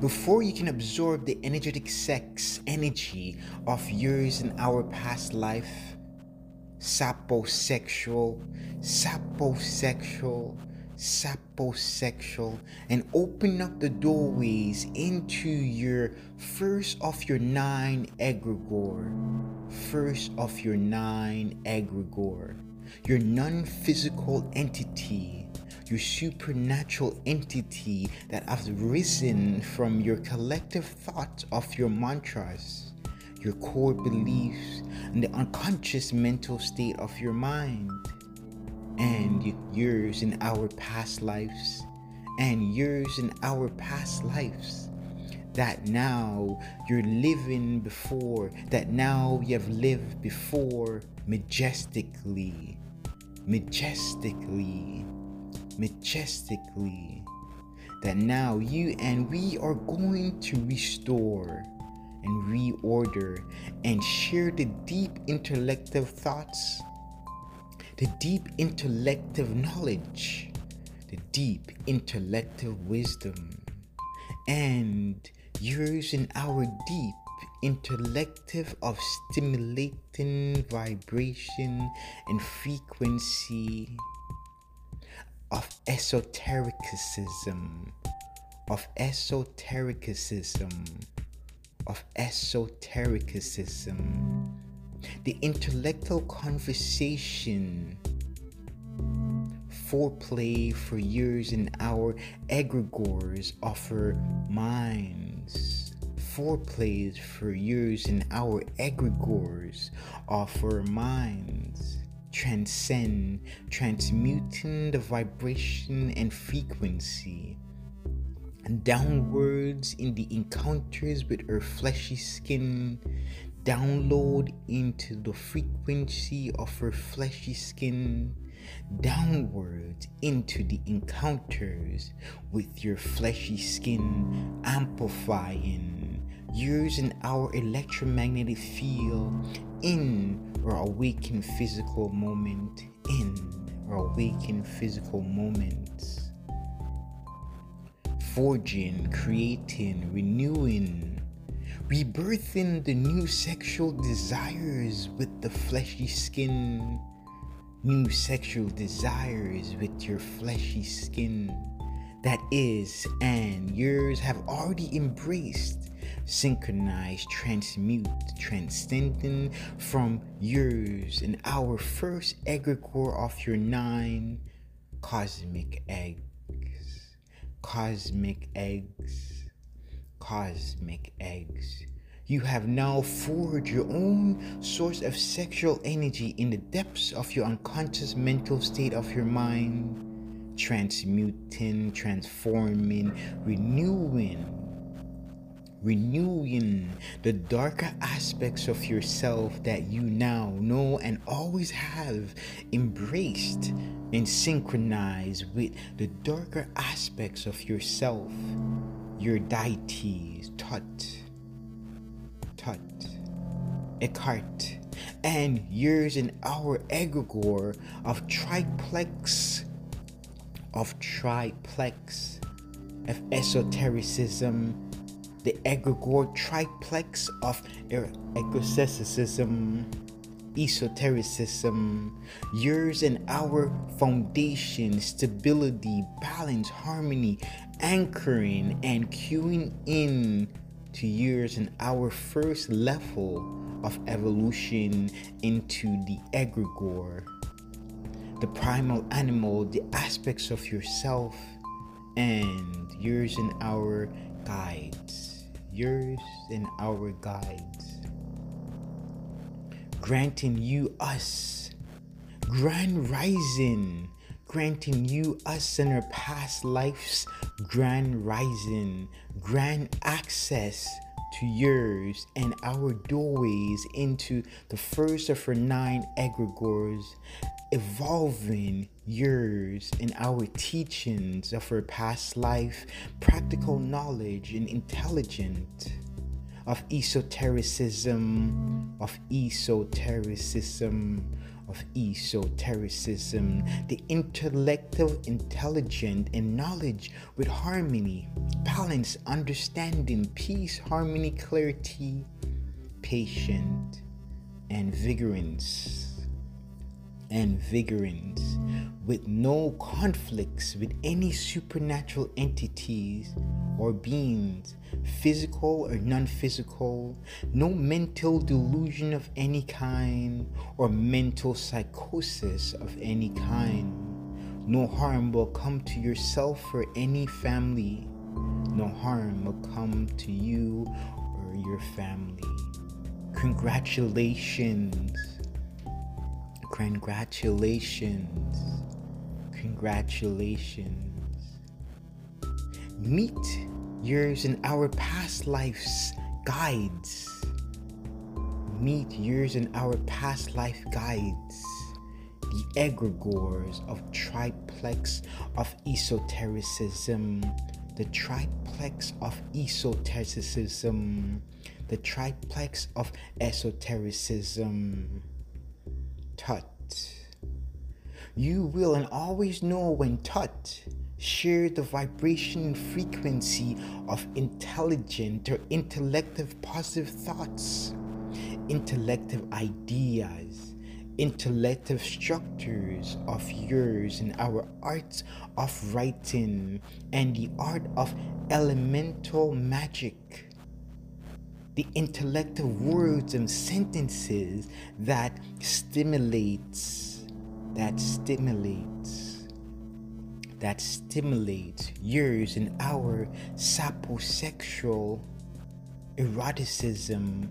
before you can absorb the energetic sex energy of yours in our past life, saposexual, saposexual, saposexual, and open up the doorways into your first of your nine egregore, first of your nine egregore, your non physical entity your supernatural entity that has risen from your collective thoughts of your mantras, your core beliefs, and the unconscious mental state of your mind, and yours in our past lives, and yours in our past lives. That now you're living before, that now you have lived before majestically, majestically majestically that now you and we are going to restore and reorder and share the deep intellective thoughts, the deep intellective knowledge, the deep intellective wisdom, and yours and our deep intellective of stimulating vibration and frequency of esotericism, of esotericism, of esotericism. The intellectual conversation, foreplay for years in our egregores offer minds. Foreplays for years in our egregores offer minds transcend, transmuting the vibration and frequency and downwards in the encounters with her fleshy skin, download into the frequency of her fleshy skin, downwards into the encounters with your fleshy skin, amplifying yours and our electromagnetic field in or awaken physical moment in or awaken physical moments. Forging, creating, renewing, rebirthing the new sexual desires with the fleshy skin, new sexual desires with your fleshy skin. That is and yours have already embraced synchronize, transmute, transcending from yours and our first egregore of your nine cosmic eggs. Cosmic eggs. Cosmic eggs. You have now forged your own source of sexual energy in the depths of your unconscious mental state of your mind, transmuting, transforming, renewing renewing the darker aspects of yourself that you now know and always have embraced and synchronized with the darker aspects of yourself, your deities, Tut, Tut, Hecate, and yours in our egregore of triplex, of triplex, of esotericism the egregore triplex of ecosystem, esotericism, yours and our foundation, stability, balance, harmony, anchoring, and cueing in to yours and our first level of evolution into the egregore, the primal animal, the aspects of yourself, and yours and our guides yours and our guides, granting you us grand rising, granting you us in our past lives grand rising, grand access to yours and our doorways into the first of her nine egregores evolving yours and our teachings of her past life, practical knowledge, and intelligence of esotericism, of esotericism, of esotericism, the intellectual, intelligent, and knowledge with harmony, balance, understanding, peace, harmony, clarity, patient, and vigorance and vigorance, with no conflicts with any supernatural entities or beings, physical or non physical, no mental delusion of any kind or mental psychosis of any kind. No harm will come to yourself or any family. No harm will come to you or your family. Congratulations Congratulations. Congratulations. Meet yours and our past lives guides. Meet yours and our past life guides. The egregores of triplex of esotericism. The triplex of esotericism. The triplex of esotericism. Tut. You will and always know when Tut share the vibration and frequency of intelligent or intellective positive thoughts, intellective ideas, intellective structures of yours in our arts of writing and the art of elemental magic the intellectual words and sentences that stimulates that stimulates that stimulates yours and our saposexual eroticism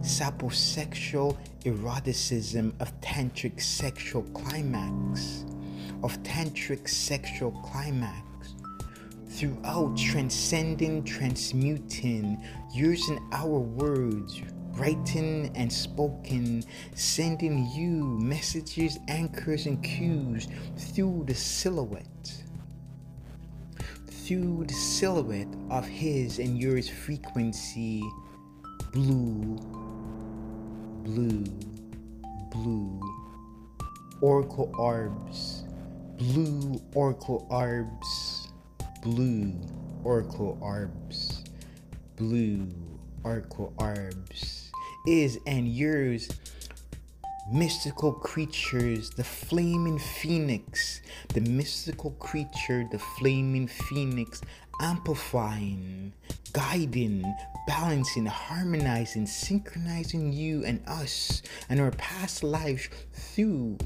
saposexual eroticism of tantric sexual climax of tantric sexual climax throughout transcending, transmuting, using our words, writing and spoken, sending you messages, anchors, and cues through the silhouette. Through the silhouette of his and yours frequency, blue, blue, blue, oracle orbs, blue oracle orbs blue oracle orbs, blue oracle orbs is and yours mystical creatures, the flaming phoenix, the mystical creature, the flaming phoenix, amplifying, guiding, balancing, harmonizing, synchronizing you and us and our past lives through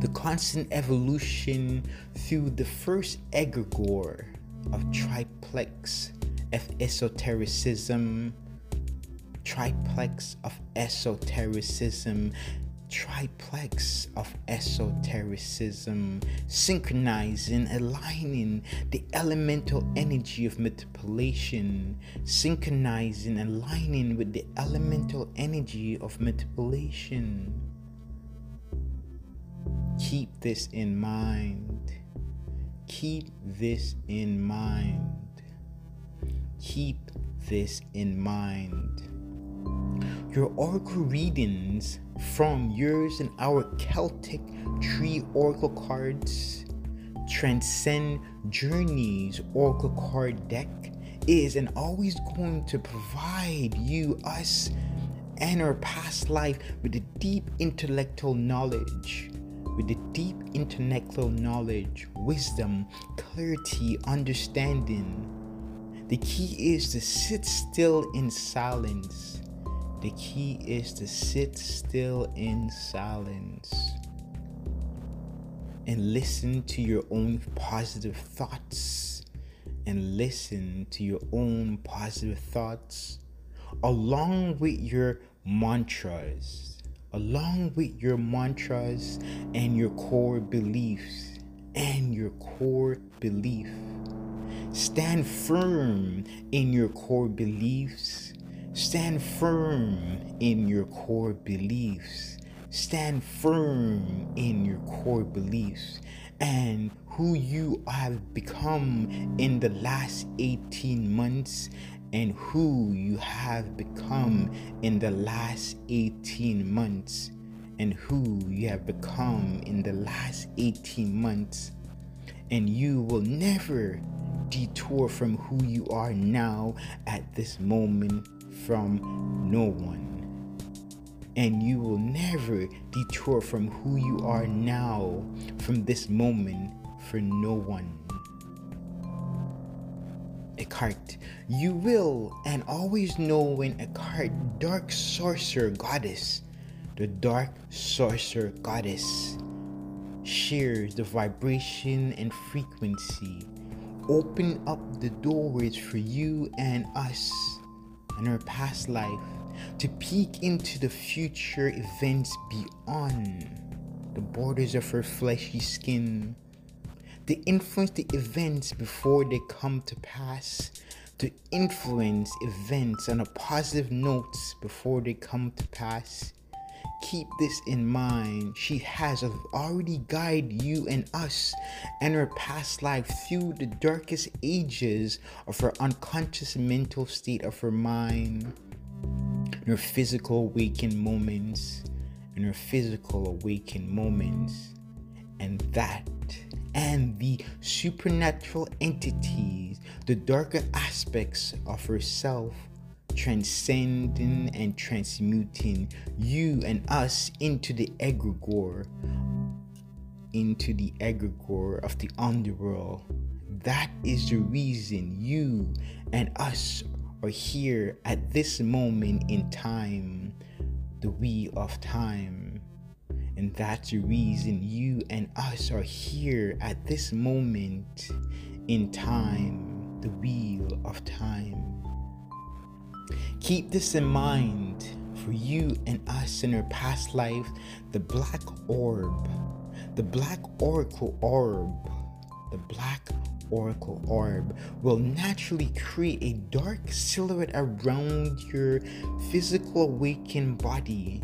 the constant evolution through the first egregore of triplex of esotericism, triplex of esotericism, triplex of esotericism, synchronizing, aligning the elemental energy of manipulation, synchronizing, aligning with the elemental energy of manipulation. Keep this in mind. Keep this in mind. Keep this in mind. Your oracle readings from yours and our Celtic tree oracle cards transcend journeys oracle card deck is and always going to provide you us and our past life with a deep intellectual knowledge with the deep intellectual knowledge, wisdom, clarity, understanding. The key is to sit still in silence. The key is to sit still in silence and listen to your own positive thoughts and listen to your own positive thoughts along with your mantras along with your mantras and your core beliefs and your core belief. Stand firm in your core beliefs. Stand firm in your core beliefs. Stand firm in your core beliefs and who you have become in the last 18 months and who you have become in the last 18 months and who you have become in the last 18 months, and you will never detour from who you are now at this moment from no one. And you will never detour from who you are now from this moment for no one. Hecate, you will and always know when Hecate, dark sorcerer goddess, the dark sorcerer goddess, shares the vibration and frequency. Open up the doorways for you and us and our past life to peek into the future events beyond the borders of her fleshy skin to influence the events before they come to pass, to influence events on a positive notes before they come to pass. Keep this in mind. She has already guided you and us and her past life through the darkest ages of her unconscious mental state of her mind, her physical awakened moments, and her physical awakened moments. And that and the supernatural entities, the darker aspects of herself, transcending and transmuting you and us into the egregore, into the egregore of the underworld. That is the reason you and us are here at this moment in time, the wheel of time. And that's the reason you and us are here at this moment in time, the wheel of time. Keep this in mind for you and us in our past life, the black orb, the black oracle orb, the black oracle orb will naturally create a dark silhouette around your physical awakened body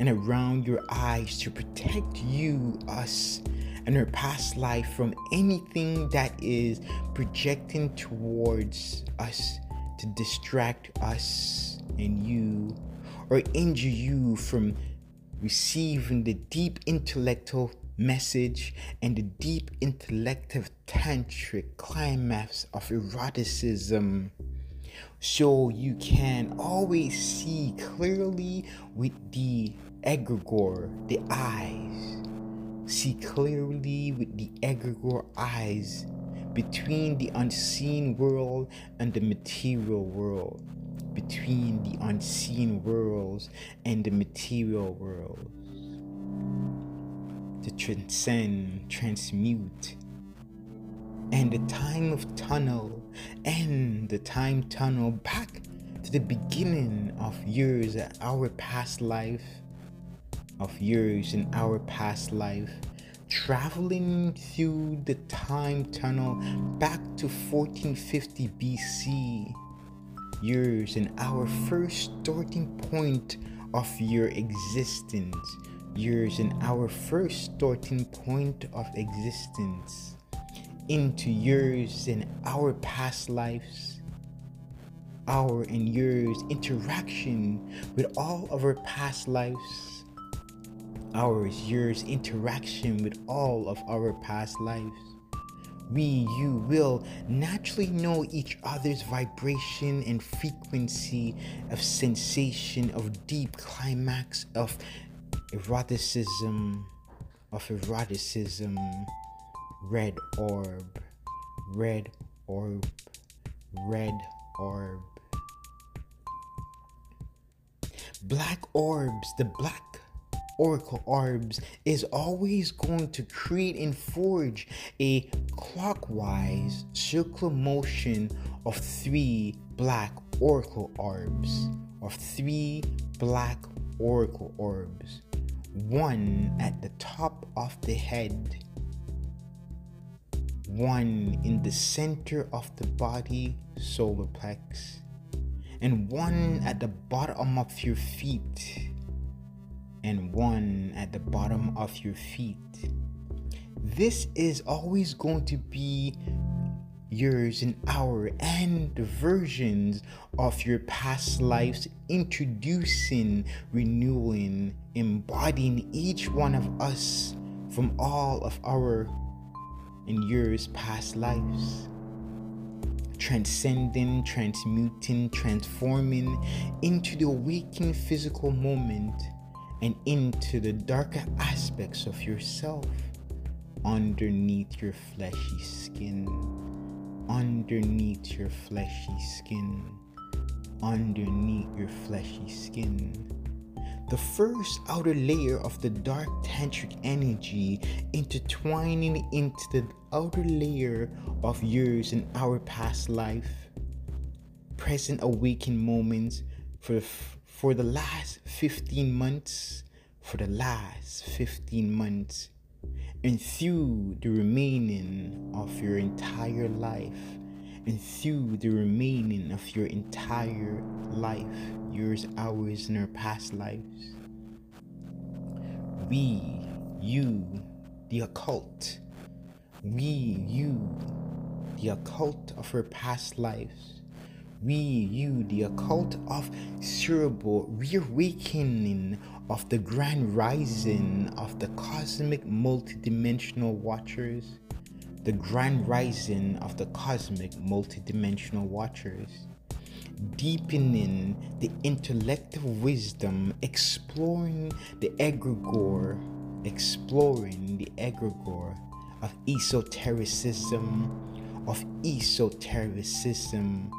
and around your eyes to protect you, us, and our past life from anything that is projecting towards us to distract us and you or injure you from receiving the deep intellectual message and the deep intellective tantric climax of eroticism so you can always see clearly with the egregore, the eyes. See clearly with the egregore eyes between the unseen world and the material world, between the unseen worlds and the material world. To transcend, transmute, and the time of tunnel and the time tunnel back to the beginning of years of our past life of years in our past life traveling through the time tunnel back to 1450 BC years in our first starting point of your existence years in our first starting point of existence into yours and our past lives, our and yours interaction with all of our past lives, ours, yours interaction with all of our past lives. We, you will naturally know each other's vibration and frequency of sensation, of deep climax, of eroticism, of eroticism red orb, red orb, red orb. Black orbs, the black oracle orbs is always going to create and forge a clockwise circular motion of three black oracle orbs, of three black oracle orbs, one at the top of the head one in the center of the body, solar plex, and one at the bottom of your feet, and one at the bottom of your feet. This is always going to be yours and our and the versions of your past lives, introducing, renewing, embodying each one of us from all of our and yours past lives. Transcending, transmuting, transforming into the waking physical moment and into the darker aspects of yourself underneath your fleshy skin underneath your fleshy skin. Underneath your fleshy skin. The first outer layer of the dark tantric energy intertwining into the outer layer of yours and our past life. Present awakened moments for, for the last 15 months. For the last 15 months and through the remaining of your entire life, and through the remaining of your entire life, yours, ours, and our past lives. We, you, the occult, we, you, the occult of our past lives. We, you, the occult of cerebral reawakening of the grand rising of the cosmic multidimensional watchers, the grand rising of the cosmic multidimensional watchers, deepening the intellectual wisdom, exploring the egregore, exploring the egregore of esotericism, of esotericism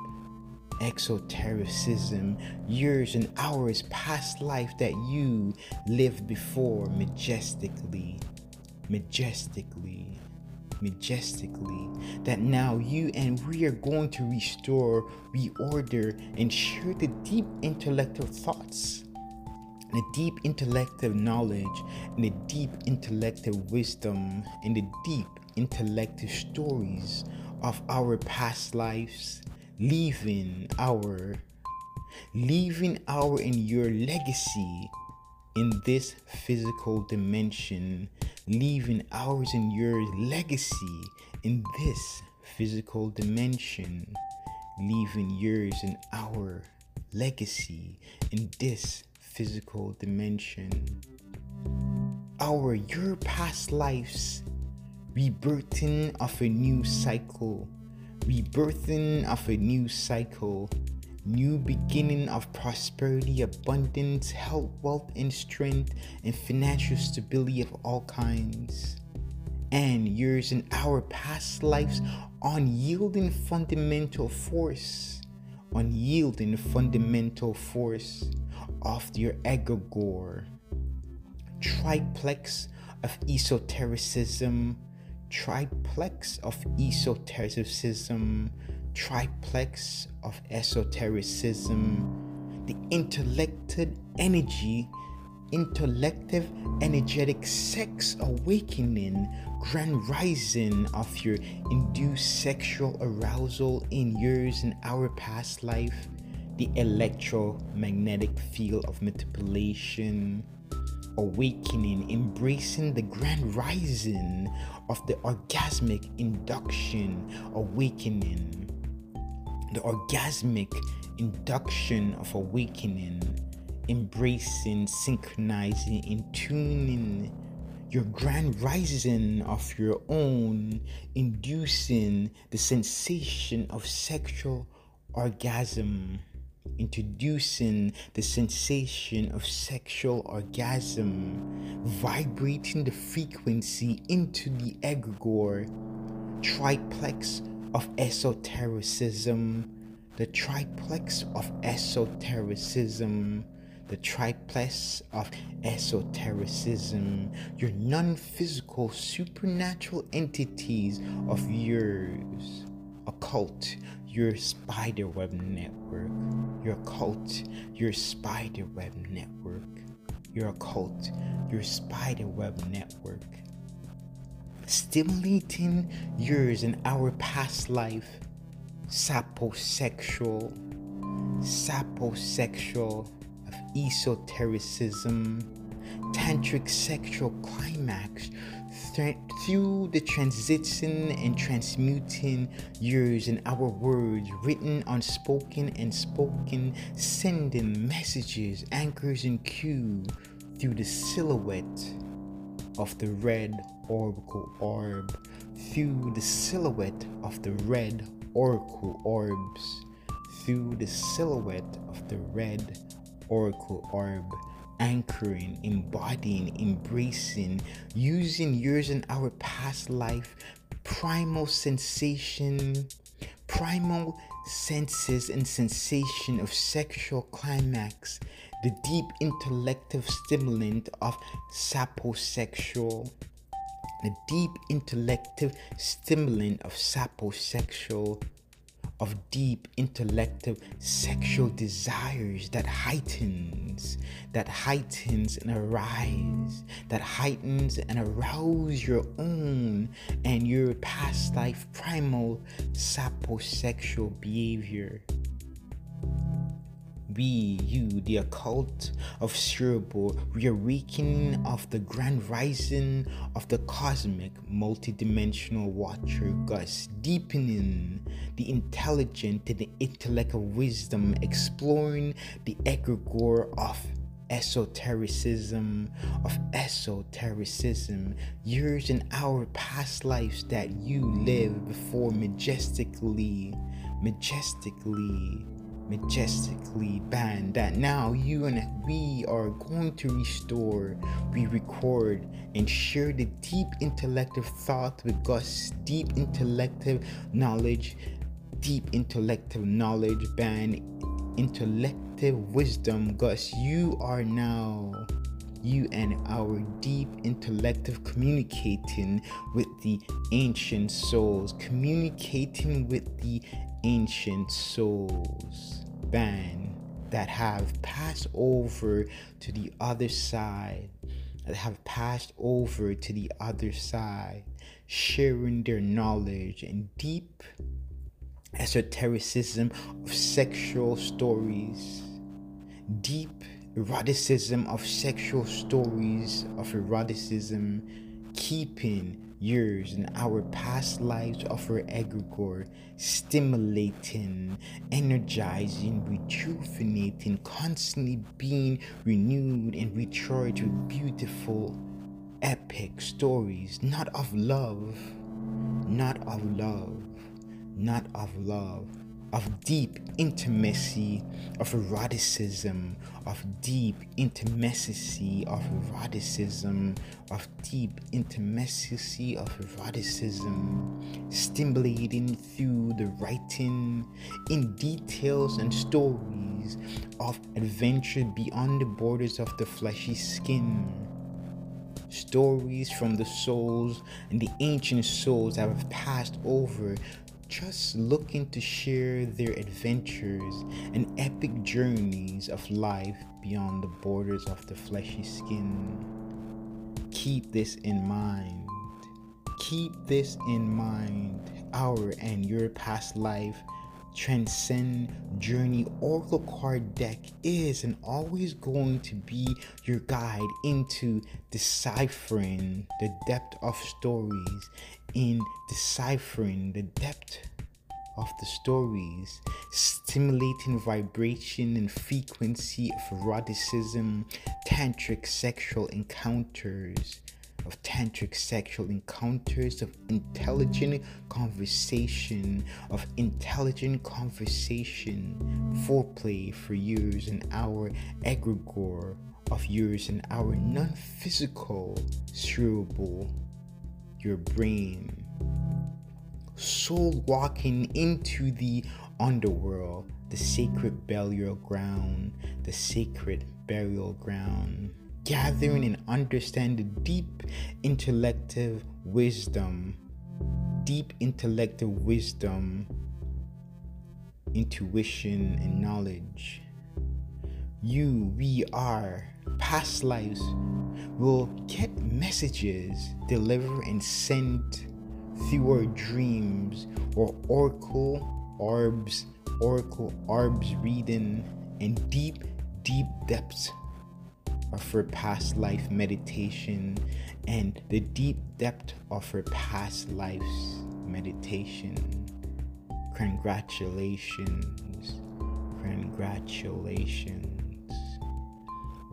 exotericism, years and hours past life that you lived before majestically, majestically, majestically, that now you and we are going to restore, reorder, and share the deep intellectual thoughts. The deep intellectual knowledge and the deep intellectual wisdom and the deep intellectual stories of our past lives leaving our leaving our and your legacy in this physical dimension leaving ours and your legacy in this physical dimension leaving yours and our legacy in this physical dimension. Our your past lives rebirthing of a new cycle rebirthing of a new cycle, new beginning of prosperity, abundance, health, wealth, and strength, and financial stability of all kinds. And yours and our past lives unyielding fundamental force, unyielding fundamental force of your egregore, triplex of esotericism triplex of esotericism, triplex of esotericism, the intellected energy, intellective, energetic sex awakening, grand rising of your induced sexual arousal in yours and our past life, the electromagnetic field of manipulation awakening, embracing the grand rising of the orgasmic induction awakening, the orgasmic induction of awakening, embracing, synchronizing, in tuning your grand rising of your own, inducing the sensation of sexual orgasm introducing the sensation of sexual orgasm, vibrating the frequency into the egregore, triplex of esotericism, the triplex of esotericism, the triplex of esotericism, your non physical supernatural entities of yours, occult, your spiderweb network, your cult, your spiderweb network, your occult, your spiderweb network. Stimulating yours and our past life, saposexual, saposexual of esotericism, tantric sexual climax th- through the transition and transmuting years in our words, written, unspoken, and spoken, sending messages, anchors, and cue through the silhouette of the red oracle orb, through the silhouette of the red oracle orbs, through the silhouette of the red oracle orb anchoring, embodying, embracing, using yours in our past life, primal sensation, primal senses and sensation of sexual climax, the deep intellective stimulant of saposexual, the deep intellective stimulant of saposexual of deep intellective sexual desires that heightens, that heightens and arise, that heightens and arouse your own and your past life primal saposexual behavior we, you, the occult of Cerebral, reawakening of the grand rising of the cosmic multidimensional watcher Gus, deepening the intelligent and the intellect of wisdom, exploring the egregore of esotericism, of esotericism, years in our past lives that you lived before majestically, majestically majestically band that now you and we are going to restore, we record, and share the deep intellective thought with God's deep intellective knowledge, deep intellective knowledge band, intellective wisdom. Gus, you are now you and our deep intellective communicating with the ancient souls, communicating with the ancient souls, band that have passed over to the other side, that have passed over to the other side, sharing their knowledge and deep esotericism of sexual stories, deep eroticism of sexual stories of eroticism, keeping years and our past lives offer egregore, stimulating, energizing, rejuvenating, constantly being renewed and recharged with beautiful, epic stories, not of love, not of love, not of love of deep intimacy, of eroticism, of deep intimacy, of eroticism, of deep intimacy, of eroticism, stimulating through the writing in details and stories of adventure beyond the borders of the fleshy skin. Stories from the souls and the ancient souls that have passed over just looking to share their adventures and epic journeys of life beyond the borders of the fleshy skin. Keep this in mind. Keep this in mind. Our and your past life transcend journey oracle card deck is and always going to be your guide into deciphering the depth of stories in deciphering the depth of the stories, stimulating vibration and frequency of eroticism, tantric sexual encounters, of tantric sexual encounters, of intelligent conversation, of intelligent conversation, foreplay for years and our egregore of years and our non physical cerebral your brain. Soul walking into the underworld, the sacred burial ground, the sacred burial ground. Gathering and understand the deep intellective wisdom, deep intellective wisdom, intuition, and knowledge. You, we are past lives will get messages delivered and sent through our dreams or oracle orbs, oracle orbs reading and deep, deep depths of her past life meditation and the deep depth of her past life's meditation. Congratulations. Congratulations.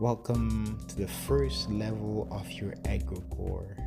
Welcome to the first level of your egregore.